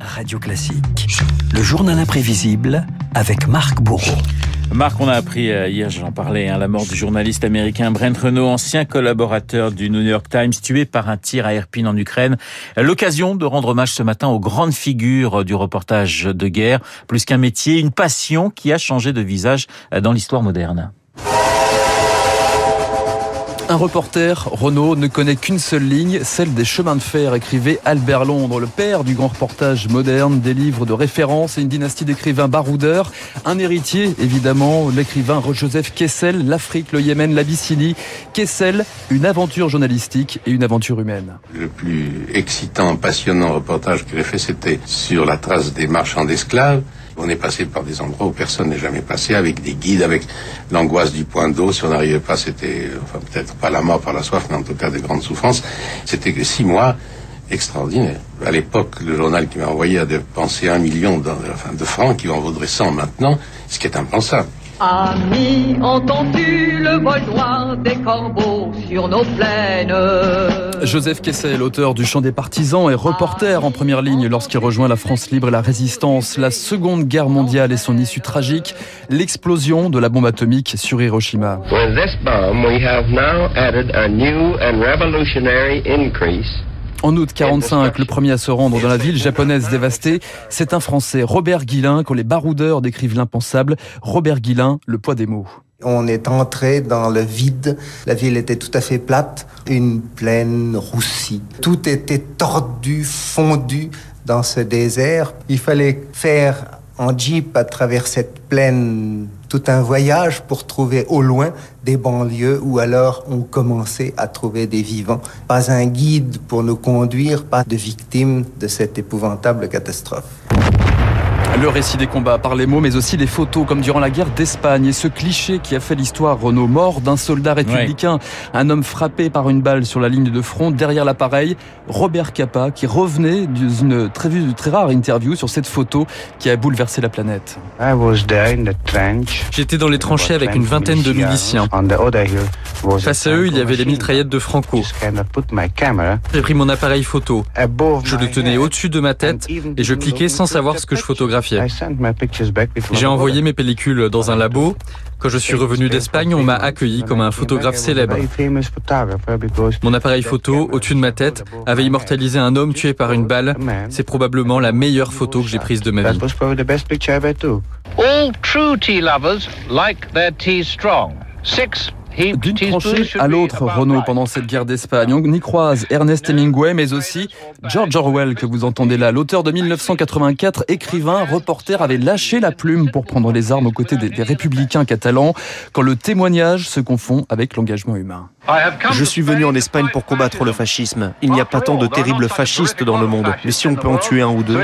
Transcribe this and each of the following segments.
Radio Classique. Le journal imprévisible avec Marc Bourreau. Marc, on a appris euh, hier, j'en parlais, hein, la mort du journaliste américain Brent Renault, ancien collaborateur du New York Times, tué par un tir à Irpin en Ukraine. L'occasion de rendre hommage ce matin aux grandes figures du reportage de guerre, plus qu'un métier, une passion qui a changé de visage euh, dans l'histoire moderne. Un reporter, Renaud, ne connaît qu'une seule ligne, celle des chemins de fer, écrivait Albert Londres, le père du grand reportage moderne, des livres de référence et une dynastie d'écrivains baroudeurs. Un héritier, évidemment, l'écrivain Joseph Kessel, l'Afrique, le Yémen, l'Abyssinie. Kessel, une aventure journalistique et une aventure humaine. Le plus excitant, passionnant reportage que j'ai fait, c'était sur la trace des marchands d'esclaves. On est passé par des endroits où personne n'est jamais passé, avec des guides, avec l'angoisse du point d'eau. Si on n'arrivait pas, c'était, enfin, peut-être pas la mort par la soif, mais en tout cas de grandes souffrances. C'était que six mois extraordinaires. À l'époque, le journal qui m'a envoyé a dépensé un million de, francs, qui en vaudrait 100 maintenant, ce qui est impensable. Ami, entends-tu le vol noir des corbeaux sur nos plaines? Joseph Kessel, auteur du Chant des partisans, est reporter en première ligne lorsqu'il rejoint la France libre et la résistance, la Seconde Guerre mondiale et son issue tragique, l'explosion de la bombe atomique sur Hiroshima. With this bomb, we have now added a new and revolutionary increase en août 45, le premier à se rendre dans la ville japonaise dévastée, c'est un Français, Robert Guillain, quand les baroudeurs décrivent l'impensable. Robert Guillain, le poids des mots. On est entré dans le vide. La ville était tout à fait plate, une plaine roussie. Tout était tordu, fondu dans ce désert. Il fallait faire en jeep à travers cette plaine tout un voyage pour trouver au loin des banlieues où alors on commençait à trouver des vivants. Pas un guide pour nous conduire, pas de victimes de cette épouvantable catastrophe. Le récit des combats par les mots, mais aussi les photos, comme durant la guerre d'Espagne. Et ce cliché qui a fait l'histoire, Renault mort d'un soldat républicain, un homme frappé par une balle sur la ligne de front, derrière l'appareil, Robert Capa, qui revenait d'une très, très rare interview sur cette photo qui a bouleversé la planète. J'étais dans les tranchées avec une vingtaine de miliciens. Face à eux, il y avait les mitraillettes de Franco. J'ai pris mon appareil photo. Je le tenais au-dessus de ma tête et je cliquais sans savoir ce que je photographiais. J'ai envoyé mes pellicules dans un labo. Quand je suis revenu d'Espagne, on m'a accueilli comme un photographe célèbre. Mon appareil photo, au-dessus de ma tête, avait immortalisé un homme tué par une balle. C'est probablement la meilleure photo que j'ai prise de ma vie. All true tea lovers like their tea strong. Six d'une tranchée à l'autre, Renault, pendant cette guerre d'Espagne. On y croise Ernest Hemingway, mais aussi George Orwell, que vous entendez là. L'auteur de 1984, écrivain, reporter, avait lâché la plume pour prendre les armes aux côtés des, des républicains catalans, quand le témoignage se confond avec l'engagement humain. Je suis venu en Espagne pour combattre le fascisme. Il n'y a pas tant de terribles fascistes dans le monde, mais si on peut en tuer un ou deux...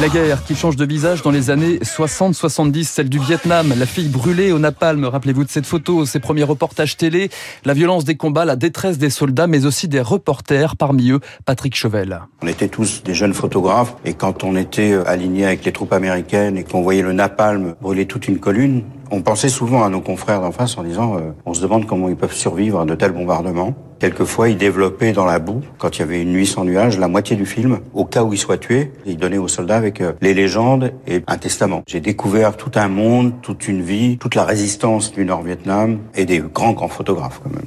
La guerre qui change de visage dans les années 60-70, celle du Vietnam, la fille brûlée au napalm, rappelez-vous de cette photo, ses premiers reportages télé, la violence des combats, la détresse des soldats, mais aussi des reporters, parmi eux Patrick Chevel. On était tous des jeunes photographes, et quand on était euh, alignés avec les troupes américaines et qu'on voyait le napalm brûler toute une colline, on pensait souvent à nos confrères d'en face en disant euh, on se demande comment ils peuvent survivre à de tels bombardements. Quelquefois, ils développaient dans la boue, quand il y avait une nuit sans nuages, la moitié du film, au cas où ils soient tués. Ils donnaient aux soldats avec euh, les légendes et un testament. J'ai découvert tout un monde, toute une vie, toute la résistance du Nord-Vietnam et des grands, grands photographes quand même.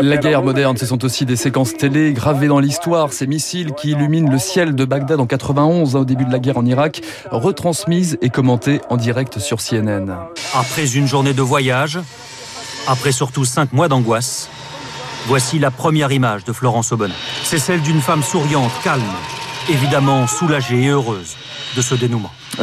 La guerre moderne, ce sont aussi des séquences télé gravées dans l'histoire, ces missiles qui illuminent le ciel de Bagdad en 91, hein, au début de la guerre en Irak, retransmises et commentées en direct sur CNN. Après une journée de voyage, après surtout cinq mois d'angoisse, voici la première image de Florence Aubin. C'est celle d'une femme souriante, calme, évidemment soulagée et heureuse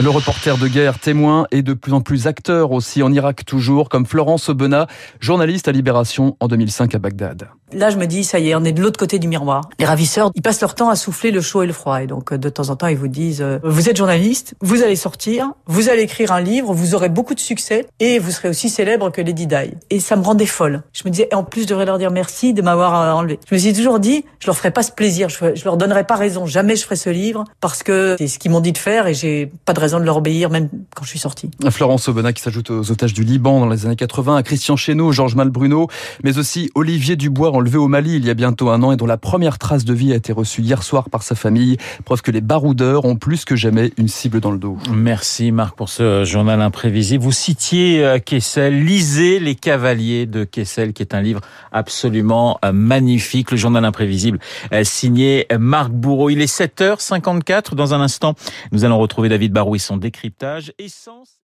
Le reporter de guerre, témoin et de plus en plus acteur aussi en Irak toujours, comme Florence Aubenas, journaliste à Libération en 2005 à Bagdad. Là, je me dis, ça y est, on est de l'autre côté du miroir. Les ravisseurs, ils passent leur temps à souffler le chaud et le froid. Et donc, de temps en temps, ils vous disent, euh, vous êtes journaliste, vous allez sortir, vous allez écrire un livre, vous aurez beaucoup de succès et vous serez aussi célèbre que Lady Di. Et ça me rendait folle. Je me disais, en plus, je devrais leur dire merci de m'avoir euh, enlevé. Je me suis toujours dit, je leur ferai pas ce plaisir, je, leur donnerai pas raison. Jamais je ferai ce livre parce que c'est ce qu'ils m'ont dit de faire et j'ai pas de raison de leur obéir même quand je suis sortie. Florence Aubenas qui s'ajoute aux otages du Liban dans les années 80, à Christian Chesneau, Georges Malbruno, mais aussi Olivier Dubois enlevé au Mali il y a bientôt un an et dont la première trace de vie a été reçue hier soir par sa famille. Preuve que les baroudeurs ont plus que jamais une cible dans le dos. Merci Marc pour ce journal imprévisible. Vous citiez euh, Kessel, lisez Les Cavaliers de Kessel, qui est un livre absolument euh, magnifique. Le journal imprévisible euh, signé Marc Bourreau. Il est 7h54. Dans un instant, nous allons retrouver David Barou et son décryptage. Essence